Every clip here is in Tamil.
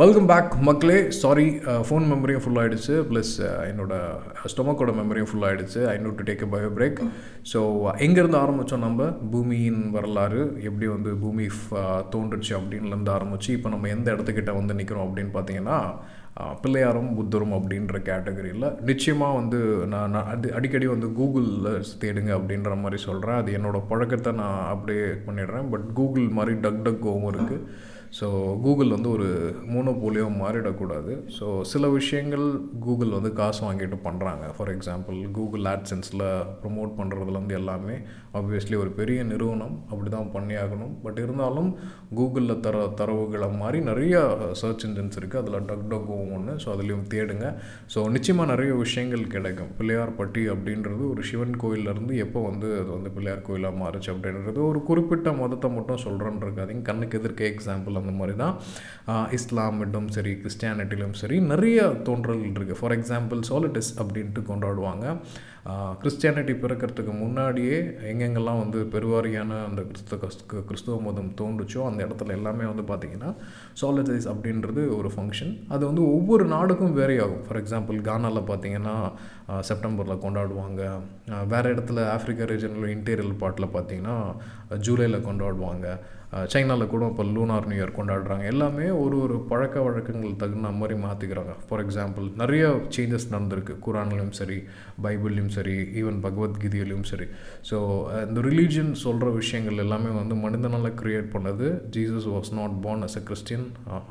வெல்கம் பேக் மக்களே. சாரி ஃபோன் மெமரியும் ஃபுல் ஆகிடுச்சு ப்ளஸ் என்னோடய ஸ்டொமக்கோட மெமரியும் ஃபுல் ஆகிடுச்சு I note to take a bio break so எங்கேருந்து ஆரம்பித்தோம் நம்ம? பூமியின் வரலாறு எப்படி வந்து பூமி uh, தோன்றுச்சு அப்படின்லேருந்து ஆரம்பிச்சு இப்போ நம்ம எந்த இடத்துக்கிட்ட வந்து நிற்கிறோம் அப்படின்னு பார்த்தீங்கன்னா uh, பிள்ளையாரும் புத்தரும் அப்படின்ற கேட்டகரியில் நிச்சயமாக வந்து நான் நான் அது அடிக்கடி வந்து கூகுளில் தேடுங்க அப்படின்ற மாதிரி சொல்கிறேன் அது என்னோடய பழக்கத்தை நான் அப்படியே பண்ணிடுறேன். பட் கூகுள் மாதிரி டக் டக் கோவும் இருக்குது ஸோ கூகுள் வந்து ஒரு மோனோபோலியாக மாறிடக்கூடாது. ஸோ சில விஷயங்கள் கூகுள் வந்து காசு வாங்கிட்டு பண்ணுறாங்க ஃபார் எக்ஸாம்பிள் கூகுள் ஆட்சன்ஸில் ப்ரொமோட் பண்ணுறதுலேருந்து எல்லாமே ஆப்வியஸ்லி ஒரு பெரிய நிறுவனம் அப்படி தான் பண்ணியாகணும் பட் இருந்தாலும் கூகுளில் தர தரவுகளை மாதிரி நிறைய சர்ச் இன்ஜின்ஸ் இருக்குது அதில் டக் டக்கும் ஒன்று ஸோ அதுலேயும் தேடுங்க. ஸோ நிச்சயமாக நிறைய விஷயங்கள் கிடைக்கும். பிள்ளையார்பட்டி அப்படின்றது ஒரு சிவன் கோயிலேருந்து எப்போ வந்து அது வந்து பிள்ளையார் கோயிலாக மாறுச்சு அப்படின்றது ஒரு குறிப்பிட்ட மதத்தை மட்டும் சொல்கிறேன்னு இருக்காதீங்க. கண்ணுக்கு எதிர்க்க எக்ஸாம்பிள் அந்த மாதிரி தான். இஸ்லாமிட்டும் சரி கிறிஸ்டியானிட்டிலும் சரி நிறைய தோன்றல் இருக்குது ஃபார் எக்ஸாம்பிள் சோலிட்டிஸ் அப்படின்ட்டு கொண்டாடுவாங்க. கிறிஸ்டியானிட்டி பிறக்கிறதுக்கு முன்னாடியே எங்கெங்கெல்லாம் வந்து பெருவாரியான அந்த கிறிஸ்த கிறிஸ்து- கிறிஸ்துவ மதம் தோன்றுச்சோ அந்த இடத்துல எல்லாமே வந்து பார்த்திங்கன்னா சாலிடைஸ் அப்படின்றது ஒரு ஃபங்க்ஷன் அது வந்து ஒவ்வொரு நாடுக்கும் வேரி ஆகும் ஃபார் எக்ஸாம்பிள் கானாவில் பார்த்தீங்கன்னா செப்டம்பரில் கொண்டாடுவாங்க. வேறு இடத்துல ஆஃப்ரிக்கா ரீஜனில் இன்டீரியல் பார்ட்டில் பார்த்தீங்கன்னா ஜூலையில் கொண்டாடுவாங்க. சைனாவில் கூட இப்போ லூனார் நியூ இயர் கொண்டாடுறாங்க. எல்லாமே ஒரு ஒரு பழக்க வழக்கங்கள் தகுந்த மாதிரி மாற்றிக்கிறாங்க ஃபார் எக்ஸாம்பிள் நிறைய சேஞ்சஸ் நடந்திருக்கு. குரான்லையும் சரி பைபிள்லையும் சரி ஈவன் பகவத்கீதையிலையும் சரி. ஸோ இந்த ரிலீஜன் சொல்கிற விஷயங்கள் எல்லாமே வந்து மனிதனால் க்ரியேட் பண்ணது. Jesus was not born as a Christian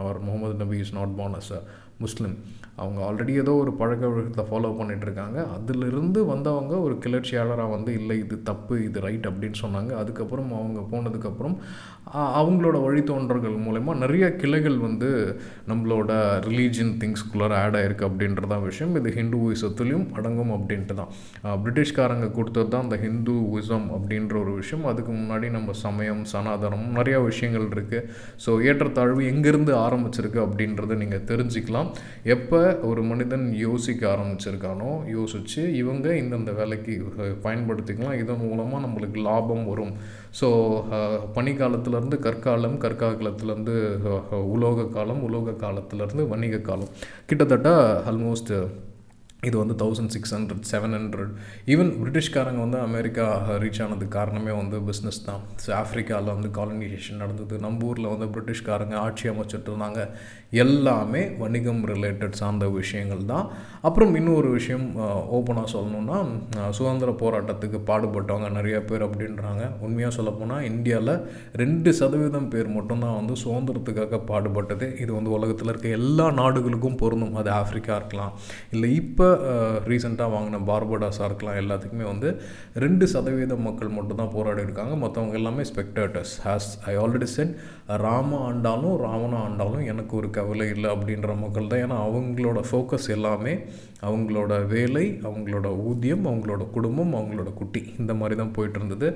or Muhammad Nabi is not born as a Muslim அவங்க ஆல்ரெடி ஏதோ ஒரு பழக்க வழக்கத்தை ஃபாலோ பண்ணிகிட்ருக்காங்க இருக்காங்க அதிலிருந்து வந்தவங்க ஒரு கிளர்ச்சியாளராக வந்து இல்லை இது தப்பு இது ரைட் அப்படின்னு சொன்னாங்க. அதுக்கப்புறம் அவங்க போனதுக்கப்புறம் அவங்களோட வழித்தோன்றல்கள் மூலயமா நிறைய கிளைகள் வந்து நம்மளோட ரிலீஜியன் திங்ஸ்குள்ளார ஆட் ஆயிருக்கு அப்படின்றதான் விஷயம். இது ஹிந்துவிசத்துலேயும் அடங்கும் அப்படின்ட்டு தான். பிரிட்டிஷ்காரங்க கொடுத்தது தான் இந்த ஹிந்துவிசம் அப்படின்ற ஒரு விஷயம். அதுக்கு முன்னாடி நம்ம சமயம் சனாதனம் நிறையா விஷயங்கள் இருக்குது ஸோ ஏற்றத்தாழ்வு எங்கேருந்து ஆரம்பிச்சிருக்கு அப்படின்றத நீங்கள் தெரிஞ்சுக்கலாம். எப்போ ஒரு மனிதன் யோசிக்க ஆரம்பிச்சிருக்கானோ யோசித்து இவங்க இந்தந்த வேலைக்கு பயன்படுத்திக்கலாம். இதன் மூலமாக நம்மளுக்கு லாபம் வரும். ஸோ பனிக்காலத்துலேருந்து கற்காலம் கற்காலத்துலேருந்து உலோக காலம் உலோக காலத்துலேருந்து வணிக காலம். கிட்டத்தட்ட ஆல்மோஸ்ட் இது வந்து thousand six hundred seven hundred even பிரிட்டிஷ்காரங்க வந்து அமெரிக்கா ரீச் ஆனதுக்கு காரணமே வந்து பிஸ்னஸ் தான். ஸோ ஆஃப்ரிக்காவில் வந்து காலனைசேஷன் நடந்தது. நம்ம ஊரில் வந்து பிரிட்டிஷ்காரங்க ஆட்சி அமைச்சிட்டு இருந்தாங்க. எல்லாமே வணிகம் ரிலேட்டட் சார்ந்த விஷயங்கள் தான். அப்புறம் இன்னொரு விஷயம் ஓப்பனாக சொல்லணும்னா சுதந்திர போராட்டத்துக்கு பாடுபட்டவங்க நிறைய பேர் அப்படின்றாங்க. உண்மையாக சொல்லப்போனால் இந்தியாவில் ரெண்டு சதவீதம் பேர் மட்டும்தான் வந்து சுதந்திரத்துக்காக பாடுபட்டது. இது வந்து உலகத்தில் இருக்க எல்லா நாடுகளுக்கும் பொருந்தும். அது ஆஃப்ரிக்கா இருக்கலாம். இல்லை இப்போ ரீசெண்டாக வாங்கின பார்படாஸாக இருக்கலாம். எல்லாத்துக்குமே வந்து ரெண்டு சதவீத மக்கள் மட்டும்தான் போராடி இருக்காங்க. மற்றவங்க எல்லாமே spectators has I already said Rama ஆண்டாலும் ராவணா ஆண்டாலும் எனக்கு ஒரு கவலை இல்லை அப்படின்ற மக்கள் தான். ஏன்னா அவங்களோட ஃபோக்கஸ் எல்லாமே அவங்களோட வேலை அவங்களோட ஊதியம் அவங்களோட குடும்பம் அவங்களோட குட்டி. இந்த மாதிரி தான் போயிட்டு இருந்தது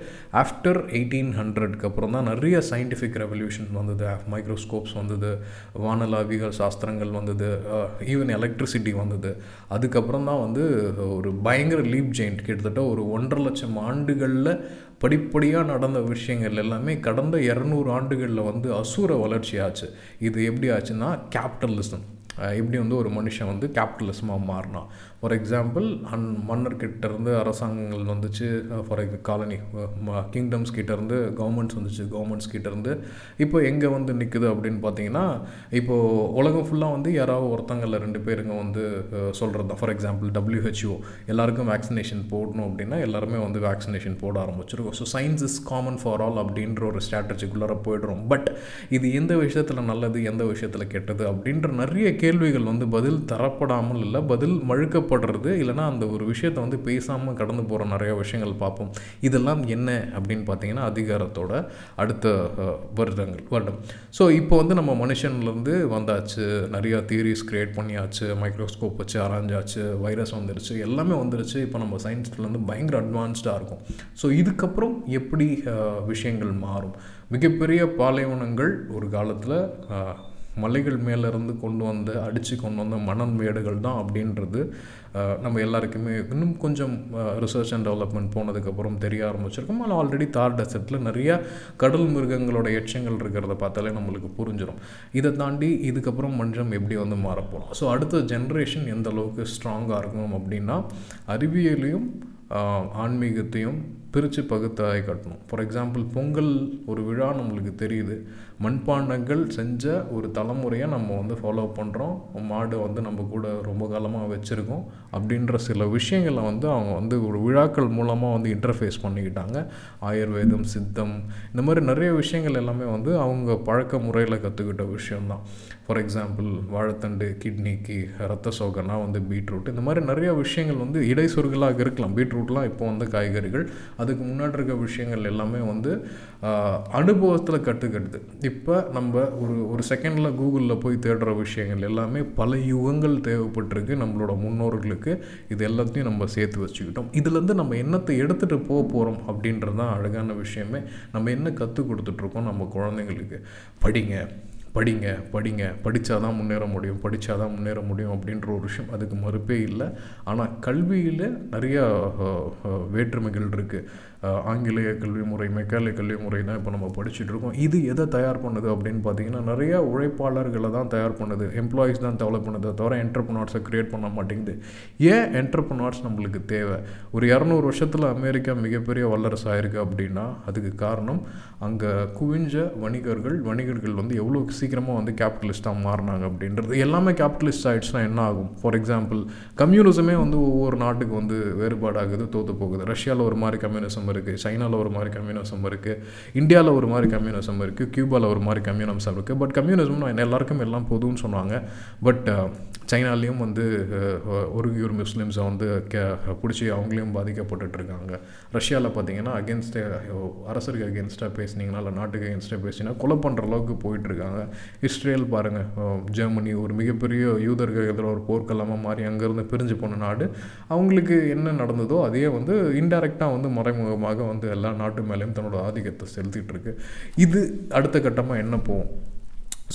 ஆஃப்டர் எயிட்டீன் ஹண்ட்ரட்க்கு அப்புறம் தான் நிறைய சயின்டிஃபிக் ரெவல்யூஷன் வந்தது. மைக்ரோஸ்கோப்ஸ் வந்தது வானலாவிகள் சாஸ்திரங்கள் வந்தது ஈவன் எலக்ட்ரிசிட்டி வந்தது. அதுக்கப்புறம் தான் வந்து ஒரு பயங்கர லீப் ஜெயிண்ட் கிட்டத்தட்ட ஒரு ஒன்றரை லட்சம் ஆண்டுகளில் படிப்படியாக நடந்த விஷயங்கள் எல்லாமே கடந்த இரநூறு ஆண்டுகளில் வந்து அசுர வளர்ச்சி ஆச்சு இது எப்படி ஆச்சுன்னா கேபிட்டலிசம் எப்படி வந்து ஒரு மனுஷன் வந்து கேபிட்டலிசமாக மாறினான் ஃபார் எக்ஸாம்பிள் அன் மன்னர்கிட்ட இருந்து அரசாங்கங்கள் வந்துச்சு. ஃபார் எக் காலனி கிங்டம்ஸ் கிட்டேருந்து கவர்மெண்ட்ஸ் வந்துச்சு. கவர்மெண்ட்ஸ் கிட்டேருந்து இப்போ எங்கே வந்து நிற்குது அப்படின்னு பார்த்தீங்கன்னா இப்போது உலகம் ஃபுல்லாக வந்து யாராவது ஒருத்தங்களில் ரெண்டு பேருங்க வந்து சொல்கிறது தான். ஃபார் எக்ஸாம்பிள் டபிள்யூஹெச்ஓ எல்லாருக்கும் வேக்சினேஷன் போடணும் அப்படின்னா எல்லாருமே வந்து வேக்சினேஷன் போட ஆரம்பிச்சிருக்கோம். So science is common for all அப்படின்ற ஒரு ஸ்ட்ராட்டஜிக்குள்ளார போயிடுறோம். பட் இது எந்த விஷயத்தில் நல்லது எந்த விஷயத்தில் கெட்டது அப்படின்ற நிறைய கேள்விகள் வந்து பதில் தரப்படாமல் இல்லை பதில் மழுக்கப்படுறது இல்லைன்னா அந்த ஒரு விஷயத்தை வந்து பேசாமல் கடந்து போகிற நிறைய விஷயங்கள் பார்ப்போம். இதெல்லாம் என்ன அப்படின்னு பார்த்தீங்கன்னா அதிகாரத்தோட அடுத்த வருடங்கள் வருடம். ஸோ இப்போ வந்து நம்ம மனுஷன்லேருந்து வந்தாச்சு நிறையா தியரிஸ் க்ரியேட் பண்ணியாச்சு மைக்ரோஸ்கோப் வச்சு ஆராய்ஞ்சாச்சு வைரஸ் வந்துருச்சு எல்லாமே வந்துருச்சு. இப்போ நம்ம சயின்ஸ்லேருந்து பயங்கர அட்வான்ஸ்டாக இருக்கும். ஸோ இதுக்கப்புறம் எப்படி விஷயங்கள் மாறும்? மிகப்பெரிய பாலைவனங்கள் ஒரு காலத்தில் மலைகள் மேலேருந்து கொண்டு வந்து அடித்து கொண்டு வந்த மணல் மேடுகள் தான் அப்படின்றது நம்ம எல்லாருக்குமே இன்னும் கொஞ்சம் ரிசர்ச் அண்ட் டெவலப்மெண்ட் போனதுக்கப்புறம் தெரிய ஆரம்பிச்சிருக்கோம். ஆனால் ஆல்ரெடி தார் டெசர்ட்டில் நிறையா கடல் மிருகங்களோட எச்சங்கள் இருக்கிறத பார்த்தாலே நம்மளுக்கு புரிஞ்சிடும் இதை தாண்டி இதுக்கப்புறம் மஞ்சம் எப்படி வந்து மாறப்போகிறோம் ஸோ அடுத்த ஜென்ரேஷன் எந்த அளவுக்கு ஸ்ட்ராங்காக இருக்கும் அப்படின்னா அறிவியலையும் ஆன்மீகத்தையும் பிரித்து பகுத்தாய் கட்டணும். ஃபார் எக்ஸாம்பிள் பொங்கல் ஒரு விழா நம்மளுக்கு தெரியுது. மண்பாண்டங்கள் செஞ்ச ஒரு தலைமுறையை நம்ம வந்து ஃபாலோ பண்ணுறோம் மாடு வந்து நம்ம கூட ரொம்ப காலமாக வச்சுருக்கோம். அப்படின்ற சில விஷயங்களை வந்து அவங்க வந்து ஒரு விழாக்கள் மூலமாக வந்து இன்டர்ஃபேஸ் பண்ணிக்கிட்டாங்க. ஆயுர்வேதம் சித்தம் இந்த மாதிரி நிறைய விஷயங்கள் எல்லாமே வந்து அவங்க பழக்க முறையில் கற்றுக்கிட்ட விஷயம்தான். ஃபார் எக்ஸாம்பிள் வாழைத்தண்டு கிட்னிக்கு ரத்த சோகனா வந்து பீட்ரூட். இந்த மாதிரி நிறைய விஷயங்கள் வந்து இடை சொருகலாக இருக்கலாம். பீட்ரூட்லாம் இப்போ வந்து காய்கறிகள். அதுக்கு முன்னாடி இருக்க விஷயங்கள் எல்லாமே வந்து அனுபவத்தில் கற்றுக்கிடுது இப்போ நம்ம ஒரு ஒரு செகண்டில் கூகுளில் போய் தேடுற விஷயங்கள் எல்லாமே பல யுகங்கள் தேவைப்பட்டிருக்கு நம்மளோட முன்னோர்களுக்கு. இது எல்லாத்தையும் நம்ம சேர்த்து வச்சுக்கிட்டோம். இதுலேருந்து நம்ம என்னத்தை எடுத்துகிட்டு போக போகிறோம் அப்படின்றது தான் அழகான விஷயமே. நம்ம என்ன கற்றுக் கொடுத்துட்ருக்கோம் நம்ம குழந்தைங்களுக்கு? படிங்க. படிங்க படிங்க. படித்தா தான் முன்னேற முடியும் படித்தா தான் முன்னேற முடியும் அப்படின்ற ஒரு விஷயம் அதுக்கு மறுப்பே இல்லை. ஆனால் கல்வியில் நிறையா வேற்றுமைகள் இருக்குது ஆங்கிலேய கல்வி முறை மெக்காலே கல்வி முறை தான் இப்போ நம்ம படிச்சுட்டு இருக்கோம். இது எதை தயார் பண்ணுது அப்படின்னு பார்த்தீங்கன்னா நிறையா உழைப்பாளர்களை தான் தயார் பண்ணுது. எம்ப்ளாயீஸ் தான் டெவலப் பண்ணுது தவிர என்டர்பனார்ஸை க்ரியேட் பண்ண மாட்டேங்குது. ஏன் என்டர்பனார்ஸ் நம்மளுக்கு தேவை? ஒரு இரநூறு வருஷத்தில் அமெரிக்கா மிகப்பெரிய வல்லரசு ஆயிருக்கு அப்படின்னா அதுக்கு காரணம் அங்கே குவிஞ்ச வணிகர்கள் வணிகர்கள் வந்து எவ்வளோ சீக்கிரமாக வந்து கேபிட்டலிஸ்ட்டாக மாறினாங்க அப்படின்றது. எல்லாமே கேபிட்டலிஸ்ட் ஆகிடுச்சுன்னா என்ன ஆகும்? ஃபார் எக்ஸாம்பிள் கம்யூனிசமே வந்து ஒவ்வொரு நாட்டுக்கு வந்து வேறுபாடாகுது தோற்று போகுது. ரஷ்யாவில் ஒரு மாதிரி கம்யூனிசம் இருக்குது சைனாவில் ஒரு மாதிரி கம்யூனிசம் இருக்குது இந்தியாவில் ஒரு மாதிரி கம்யூனிசம் இருக்குது கியூபாவில் ஒரு மாதிரி கம்யூனிசம் இருக்குது பட் கம்யூனிசம் எல்லாருக்கும் எல்லாம் பொதுன்னு சொன்னாங்க. பட் சைனாலேயும் வந்து ஒருங்கியூர் முஸ்லீம்ஸை வந்து கே பிடிச்சி அவங்களையும் பாதிக்கப்பட்டுட்ருக்காங்க. ரஷ்யாவில் பார்த்தீங்கன்னா அகேன்ஸ்டே அரசருக்கு அகேன்ஸ்டாக பேசினீங்கன்னா இல்லை நாட்டுக்கு அகேன்ஸ்டாக பேசினா கொலை பண்ணுற அளவுக்கு போயிட்டுருக்காங்க இஸ்ரேல் பாருங்கள் ஜெர்மனி ஒரு மிகப்பெரிய யூதர்கள் எதிராக ஒரு போர்க்கலாமல் மாறி அங்கேருந்து பிரிஞ்சு போன நாடு. அவங்களுக்கு என்ன நடந்ததோ அதையே வந்து இன்டெரக்டாக வந்து மறைமுகமாக வந்து எல்லா நாட்டு மேலேயும் தன்னோட ஆதிக்கத்தை செலுத்திட்டு இருக்கு இது அடுத்த கட்டமாக என்ன போகும்?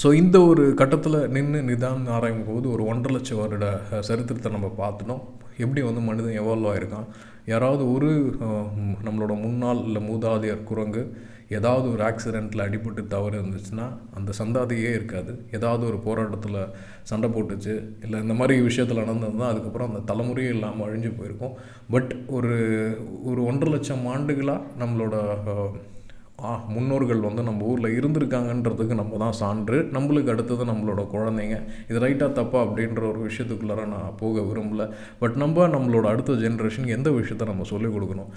ஸோ இந்த ஒரு கட்டத்தில் நின்று நிதானம் ஆராயும் போது ஒரு ஒன்றரை லட்சம் வருட சரித்திரத்தை நம்ம பார்த்துட்டோம். எப்படி வந்து மனிதன் எவால்வ் ஆகிருக்கான் யாராவது ஒரு நம்மளோட முன்னாள் இல்லை மூதாதையர் குரங்கு ஏதாவது ஒரு ஆக்சிடெண்ட்டில் அடிபட்டு தவறு இருந்துச்சுன்னா அந்த சந்தாதியே இருக்காது. ஏதாவது ஒரு போராட்டத்தில் சண்டை போட்டுச்சு இல்லை இந்த மாதிரி விஷயத்தில் நடந்ததுன்னா அதுக்கப்புறம் அந்த தலைமுறையும் இல்லாமல் அழிஞ்சு போயிருக்கும். பட் ஒரு ஒரு ஒன்றரை லட்சம் ஆண்டுகளாக நம்மளோட முன்னோர்கள் வந்து நம்ம ஊரில் இருந்திருக்காங்கன்றதுக்கு நம்ம தான் சான்று. நம்மளுக்கு அடுத்தது நம்மளோட குழந்தைங்க. இது ரைட்டாக தப்பா அப்படின்ற ஒரு விஷயத்துக்குள்ளார நான் போக விரும்பல. பட் நம்ம நம்மளோட அடுத்த ஜென்ரேஷனுக்கு எந்த விஷயத்த நம்ம சொல்லிக் கொடுக்கணும்?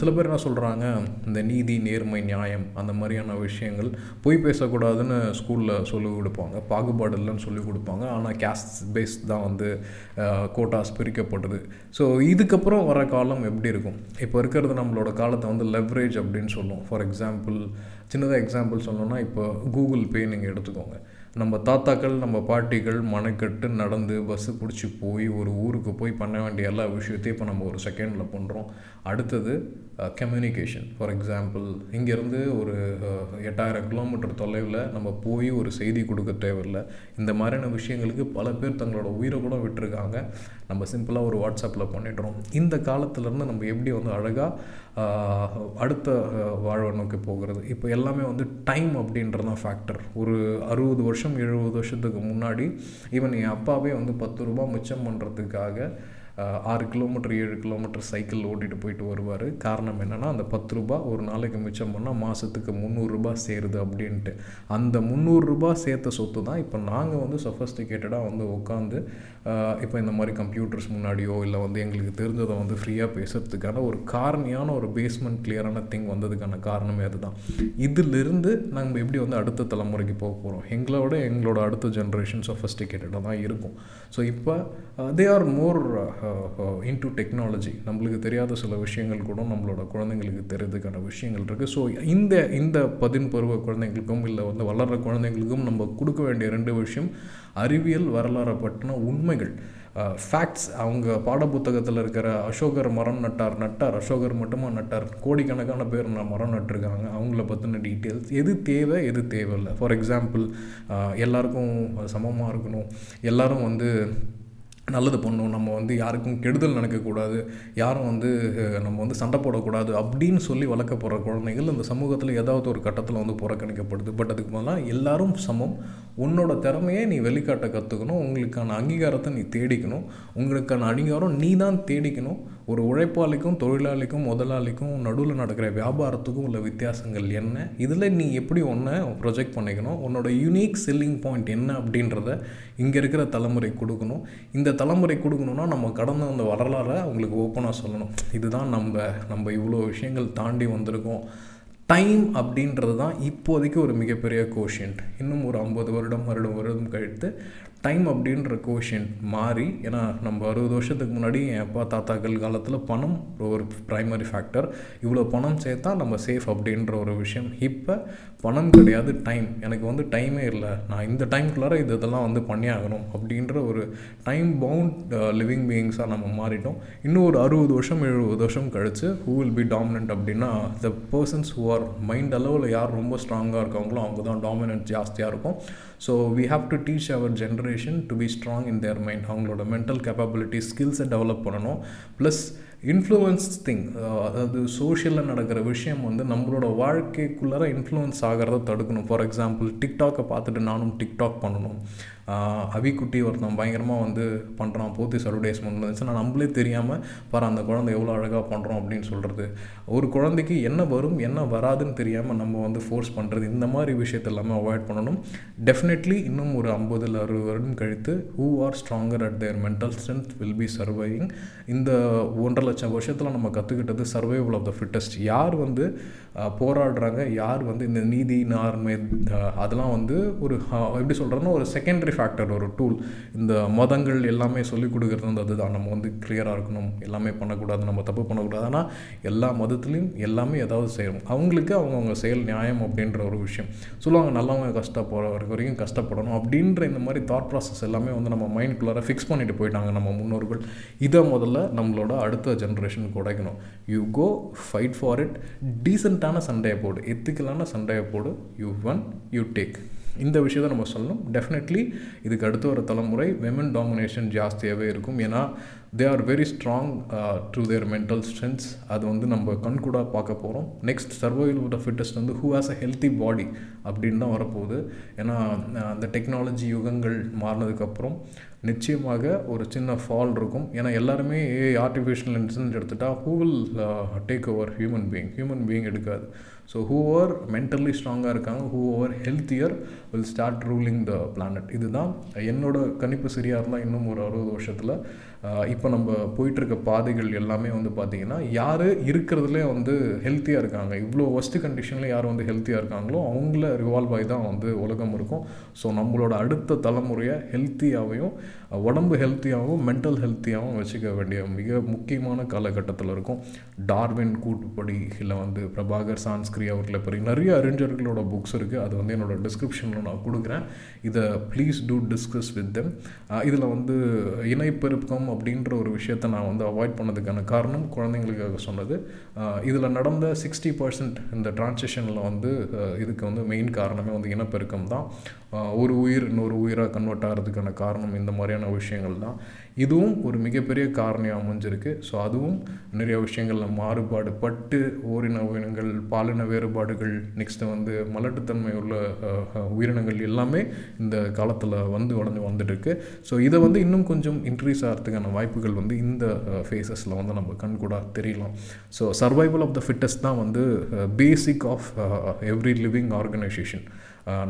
சில பேர் என்ன சொல்கிறாங்க இந்த நீதி நேர்மை நியாயம் அந்த மாதிரியான விஷயங்கள் பொய் பேசக்கூடாதுன்னு ஸ்கூலில் சொல்லிக் கொடுப்பாங்க. பாகுபாடு இல்லைன்னு சொல்லிக் கொடுப்பாங்க. ஆனால் கேஸ்ட் பேஸ் தான் வந்து கோட்டாஸ் பிரிக்கப்படுது. ஸோ இதுக்கப்புறம் வர காலம் எப்படி இருக்கும்? இப்போ இருக்கிறது நம்மளோட காலத்தை வந்து லெவரேஜ் அப்படின்னு சொல்லுவோம். ஃபார் எக்ஸாம்பிள் எக்ஸாம்பிள் சின்னதாக எக்ஸாம்பிள் சொல்லணும்னா இப்போ கூகுள் பே நீங்கள் எடுத்துக்கோங்க. நம்ம தாத்தாக்கள் நம்ம பாட்டிகள் மனக்கட்டு நடந்து பஸ்ஸு பிடிச்சி போய் ஒரு ஊருக்கு போய் பண்ண வேண்டிய எல்லா விஷயத்தையும் இப்போ நம்ம ஒரு செகண்டில் பண்ணுறோம் அடுத்தது கம்யூனிகேஷன் ஃபார் எக்ஸாம்பிள் இங்கேருந்து ஒரு எட்டாயிரம் கிலோமீட்டர் தொலைவில் நம்ம போய் ஒரு செய்தி கொடுக்க தேவையில்லை. இந்த மாதிரியான விஷயங்களுக்கு பல பேர் தங்களோட உயிரை கூட விட்டுருக்காங்க. நம்ம சிம்பிளாக ஒரு வாட்ஸ்அப்பில் பண்ணிடுறோம். இந்த காலத்துலேருந்து நம்ம எப்படி வந்து அழகாக அடுத்த வாழ்வை நோக்கி போகிறது? இப்போ எல்லாமே வந்து டைம் அப்படின்றதான் ஃபேக்டர் ஒரு அறுபது வருஷம் எழுபது வருஷத்துக்கு முன்னாடி ஈவன் என் அப்பாவே வந்து பத்து ரூபா மிச்சம் பண்ணுறதுக்காக ஆறு கிலோமீட்டர் ஏழு கிலோமீட்டர் சைக்கிள் ஓட்டிகிட்டு போயிட்டு வருவார். காரணம் என்னென்னா அந்த பத்து ரூபா ஒரு நாளைக்கு மிச்சம் பண்ணால் மாதத்துக்கு முந்நூறுரூபா சேருது அப்படின்ட்டு. அந்த முந்நூறுரூபா சேர்த்த சொத்து தான் இப்போ நாங்கள் வந்து சொஃபஸ்டிகேட்டடாக வந்து உட்காந்து இப்போ இந்த மாதிரி கம்ப்யூட்டர்ஸ் முன்னாடியோ இல்லை வந்து எங்களுக்கு தெரிஞ்சதை வந்து ஃப்ரீயாக பேசுகிறதுக்கான ஒரு காரணியான ஒரு பேஸ்மெண்ட் கிளியரான திங் வந்ததுக்கான காரணமே அதுதான். இதிலிருந்து நாங்கள் எப்படி வந்து அடுத்த தலைமுறைக்கு போக போகிறோம் எங்களோட எங்களோட அடுத்த ஜென்ரேஷன் சொஃபஸ்டிகேட்டடாக தான் இருக்கும். ஸோ இப்போ they are more into technology நம்மளுக்கு தெரியாத சில விஷயங்கள் கூட நம்மளோட குழந்தைங்களுக்கு தெரியுறதுக்கான விஷயங்கள் இருக்குது ஸோ இந்த இந்த பதின் பருவ குழந்தைங்களுக்கும் இல்லை வந்து வளர்கிற குழந்தைங்களுக்கும் நம்ம கொடுக்க வேண்டிய ரெண்டு விஷயம் அறிவியல் வரலாறை பற்றின உண்மைகள். ஃபேக்ட்ஸ் அவங்க பாடப்புத்தகத்தில் இருக்கிற அசோகர் மரம் நட்டார் நட்டார் அசோகர் மட்டுமா நட்டார் கோடிக்கணக்கான பேர் நான் மரம் நட்டிருக்காங்க. அவங்கள பற்றின டீட்டெயில்ஸ் எது தேவை எது தேவையில்லை. ஃபார் எக்ஸாம்பிள் எல்லாருக்கும் சமமாக இருக்கணும். எல்லாரும் வந்து நல்லது பண்ணணும் நம்ம வந்து யாருக்கும் கெடுதல் நடக்கக்கூடாது. யாரும் வந்து நம்ம வந்து சண்டை போடக்கூடாது அப்படின்னு சொல்லி வளர்க்க போகிற குழந்தைகள் இந்த சமூகத்தில் ஏதாவது ஒரு கட்டத்தில் வந்து புறக்கணிக்கப்படுது. பட் அதுக்கு பதிலாக எல்லாரும் சமம். உன்னோட திறமையை நீ வெளிக்காட்ட கற்றுக்கணும் உங்களுக்கான அங்கீகாரத்தை நீ தேடிக்கணும். உங்களுக்கான அங்கீகாரம் நீ தான் தேடிக்கணும். ஒரு உழைப்பாளிக்கும் தொழிலாளிக்கும் முதலாளிக்கும் நடுவில் நடக்கிற வியாபாரத்துக்கும் உள்ள வித்தியாசங்கள் என்ன? இதில் நீ எப்படி ஒன்றை ப்ரொஜெக்ட் பண்ணிக்கணும்? உன்னோட யூனிக் செல்லிங் பாயிண்ட் என்ன அப்படின்றத இங்கே இருக்கிற தலைமுறை கொடுக்கணும். இந்த தலைமுறை கொடுக்கணுன்னா நம்ம கடந்த அந்த வரலாறை அவங்களுக்கு ஓப்பனாக சொல்லணும். இதுதான் நம்ம நம்ம இவ்வளோ விஷயங்கள் தாண்டி வந்திருக்கோம். டைம் அப்படின்றது தான் இப்போதைக்கு ஒரு மிகப்பெரிய கோஷியன்ட் இன்னும் ஒரு ஐம்பது வருடம் வருடம் வருடம் கழித்து டைம் அப்படின்ற கோஷன் மாறி ஏன்னா நம்ம அறுபது வருஷத்துக்கு முன்னாடி என் அப்பா தாத்தாக்கள் காலத்தில் பணம் ஒரு ப்ரைமரி ஃபேக்டர் இவ்வளோ பணம் சேர்த்தா நம்ம சேஃப் அப்படின்ற ஒரு விஷயம். இப்போ பணம் கிடையாது டைம் எனக்கு வந்து டைமே இல்லை. நான் இந்த டைம்குள்ளார இது இதெல்லாம் வந்து பண்ணியாகணும் அப்படின்ற ஒரு டைம் பவுண்ட் லிவிங் பீயிங்ஸாக நம்ம மாறிட்டோம். இன்னும் ஒரு அறுபது வருஷம் எழுபது வருஷம் கழித்து ஹூ வில் பி டாமினன்ட் அப்படின்னா the persons who are mind அளவில் யார் ரொம்ப ஸ்ட்ராங்காக இருக்காங்களோ அவங்க தான் டாமினன்ட் ஜாஸ்தியாக இருக்கும். So we have to teach our generation to be strong in their mind அவங்களோட மென்டல் கேப்பபிலிட்டி ஸ்கில்ஸை டெவலப் பண்ணணும். ப்ளஸ் இன்ஃப்ளூயன்ஸ் திங் அதாவது சோஷியலில் நடக்கிற விஷயம் வந்து நம்மளோட வாழ்க்கைக்குள்ளார இன்ஃப்ளூயன்ஸ் ஆகிறத தடுக்கணும். ஃபார் எக்ஸாம்பிள் டிக்டாக்கை பார்த்துட்டு நானும் டிக்டாக் பண்ணணும். அவிக்குட்டி ஒருத்தன் பயங்கரமாக வந்து பண்ணுறான் போத்தி அட்வர்டைஸ்மெண்ட் வந்துச்சு நான் நம்மளே தெரியாமல் பாரு அந்த குழந்தை எவ்வளோ அழகாக பண்ணுறோம் அப்படின்னு சொல்கிறது ஒரு குழந்தைக்கு என்ன வரும் என்ன வராதுன்னு தெரியாமல் நம்ம வந்து ஃபோர்ஸ் பண்ணுறது இந்த மாதிரி விஷயத்தை எல்லாமே அவாய்ட் பண்ணணும். டெஃபினெட்லி இன்னும் ஒரு ஐம்பது இல்லை அறுபது வருடம் கழித்து who are stronger at their mental strength will be surviving இந்த ஒன்றரை லட்சம் வருஷத்தில் நம்ம கற்றுக்கிட்டது சர்வைவல் ஆஃப் த ஃபிட்டஸ்ட் யார் வந்து போராடுறாங்க யார் வந்து இந்த நீதி நார்மை அதெல்லாம் வந்து ஒரு எப்படி சொல்கிறோன்னா ஒரு செகண்டரி ஃபேக்டர் ஒரு டூல் இந்த மதங்கள் எல்லாமே சொல்லிக் கொடுக்குறது வந்து அதுதான். நம்ம வந்து கிளியராக இருக்கணும். எல்லாமே பண்ணக்கூடாது. நம்ம தப்பு பண்ணக்கூடாது. ஆனால் எல்லா மதத்துலேயும் எல்லாமே ஏதாவது செய்யணும். அவங்களுக்கு அவங்கவுங்க செயல் நியாயம் அப்படின்ற ஒரு விஷயம். சொல்லுவாங்க நல்லவங்க கஷ்டப்படுற வரைக்கும் கஷ்டப்படணும் அப்படின்ற இந்த மாதிரி தாட் ப்ராசஸ் எல்லாமே வந்து நம்ம மைண்ட்குள்ளார ஃபிக்ஸ் பண்ணிட்டு போயிட்டாங்க நம்ம முன்னோர்கள். இதை முதல்ல நம்மளோட அடுத்த ஜென்ரேஷனுக்கு உடைக்கணும். You go fight for it டீசெண்டான சண்டையை போடு. எத்திக்கலான சண்டையை போடு. யூ ஒன் யூ டேக் இந்த விஷயத்தை நம்ம சொல்லணும். டெஃபினெட்லி இதுக்கு அடுத்த ஒரு தலைமுறை விமன் டாமினேஷன் ஜாஸ்தியாகவே இருக்கும். ஏன்னா they are very strong through their mental strengths அது வந்து நம்ம கண்கூடாக பார்க்க போகிறோம் நெக்ஸ்ட் சர்வைவல் ஆஃப் ஃபிட்டஸ்ட் வந்து who has a healthy body அப்படின்னு தான் வரப்போகுது. ஏன்னா uh, அந்த டெக்னாலஜி யுகங்கள் மாறினதுக்கப்புறம் நிச்சயமாக ஒரு சின்ன ஃபால் இருக்கும். ஏன்னா எல்லாருமே ஏ artificial intelligence எடுத்துட்டால் who will take over human being human being எடுக்காது. ஸோ ஹூ ஓவர் மென்டலி ஸ்ட்ராங்காக இருக்காங்க who over healthier will start ruling the planet இதுதான் என்னோட கணிப்பு சரியாக இருந்தால் இன்னும் ஒரு அறுபது வருஷத்தில் இப்போ நம்ம போயிட்டுருக்க பாதைகள் எல்லாமே வந்து பார்த்திங்கன்னா யார் இருக்கிறதுலே வந்து ஹெல்த்தியாக இருக்காங்க. இவ்வளோ ஒஸ்ட்டு கண்டிஷனில் யார் வந்து ஹெல்த்தியாக இருக்காங்களோ அவங்கள ரிவால்வ் ஆகி தான் வந்து உலகம் இருக்கும். ஸோ நம்மளோட அடுத்த தலைமுறையை ஹெல்த்தியாகவும் உடம்பு ஹெல்த்தியாகவும் மென்டல் ஹெல்த்தியாகவும் வச்சுக்க வேண்டிய மிக முக்கியமான காலகட்டத்தில் இருக்கும். டார்வின் கூட்டுப்படி இல்லை வந்து பிரபாகர் சான்ஸ்கிரி அவர்களை பற்றி நிறைய அறிஞர்களோட புக்ஸ் இருக்குது அது வந்து என்னோடய டிஸ்கிரிப்ஷனில் நான் கொடுக்குறேன். இதை please do discuss with them இதில் வந்து இணைப்பெருக்கம் அப்படின்ற ஒரு விஷயத்தை நான் வந்து அவாய்ட் பண்ணதுக்கான காரணம் குழந்தைங்களுக்காக சொன்னது. இதில் நடந்த சிக்ஸ்டி பர்சன்ட் இந்த டிரான்சேஷனில் வந்து இதுக்கு வந்து மெயின் காரணமே வந்து இனப்பெருக்கம் தான். ஒரு உயிர் இன்னொரு உயிராக கன்வெர்ட் ஆகிறதுக்கான காரணம் இந்த மாதிரியான விஷயங்கள் தான். இதுவும் ஒரு மிகப்பெரிய காரணியாக அமைஞ்சிருக்கு. ஸோ அதுவும் நிறைய விஷயங்களில் மாறுபாடு பட்டு ஓரின உயிரினங்கள் பாலின வேறுபாடுகள் நெக்ஸ்ட்டு வந்து மலட்டுத்தன்மை உள்ள உயிரினங்கள் எல்லாமே இந்த காலத்தில் வந்து உடஞ்சி வந்துட்டுருக்கு. ஸோ இதை வந்து இன்னும் கொஞ்சம் இன்க்ரீஸ் ஆகிறதுக்கான வாய்ப்புகள் வந்து இந்த ஃபேஸஸில் வந்து நம்ம கண்கூடாக தெரியலாம். So survival of the fittest தான் வந்து basic of every living organisation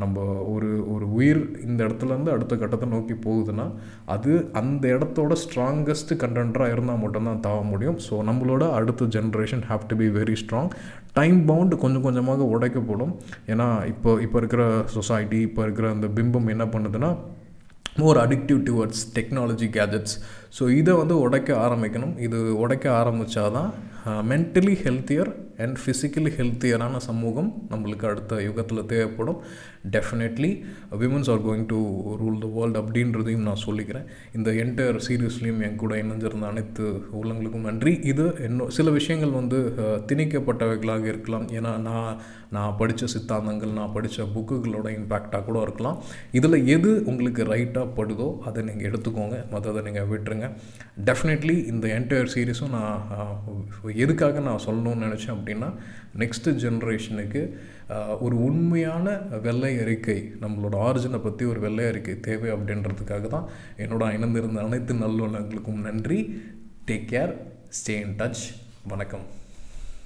நம்ம ஒரு ஒரு உயிர் இந்த இடத்துலேருந்து அடுத்த கட்டத்தை நோக்கி போகுதுன்னா அது அந்த இடத்தோட ஸ்ட்ராங்கஸ்ட் கண்டென்டராக இருந்தால் மட்டும்தான் தாவ முடியும். ஸோ நம்மளோட அடுத்த generation have to be very strong time bound கொஞ்சம் கொஞ்சமாக உடைக்கப்படும். ஏன்னா இப்போ இப்போ இருக்கிற சொசைட்டி இப்போ இருக்கிற அந்த பிம்பம் என்ன பண்ணுதுன்னா more addictive towards technology gadgets so இதை வந்து உடைக்க ஆரம்பிக்கணும். இது உடைக்க ஆரம்பித்தாதான் மென்டலி ஹெல்த்தியர் அண்ட் ஃபிசிக்கலி ஹெல்த்தியரான சமூகம் நம்மளுக்கு அடுத்த யுகத்தில் தேவைப்படும். Definitely women's are going to rule the world அப்படின்றதையும் நான் சொல்லிக்கிறேன். இந்த என்டையர் சீரியஸ்லேயும் என் கூட இணைஞ்சிருந்த அனைத்து உள்ளங்களுக்கும் நன்றி. இது இன்னும் சில விஷயங்கள் வந்து திணிக்கப்பட்டவைகளாக இருக்கலாம். ஏன்னா நான் நான் படித்த சித்தாந்தங்கள் நான் படித்த புக்குகளோட இம்பேக்டாக கூட இருக்கலாம். இதில் எது உங்களுக்கு ரைட்டாக படுதோ அதை நீங்கள் எடுத்துக்கோங்க. மற்றதை நீங்கள் விட்டுருங்க. டெஃபினெட்லி இந்த என்டையர் சீரீஸும் நான் எதுக்காக நான் சொல்லணும்னு நினச்சேன் அப்படின்னா நெக்ஸ்ட்டு ஜென்ரேஷனுக்கு ஒரு உண்மையான வெள்ளை அறிக்கை நம்மளோட ஆரிஜினை பற்றி ஒரு வெள்ளை அறிக்கை தேவை அப்படின்றதுக்காக தான் என்னோட இணைந்திருந்த அனைத்து நல்லுள்ளங்களுக்கும் நன்றி. Take care stay in touch வணக்கம்.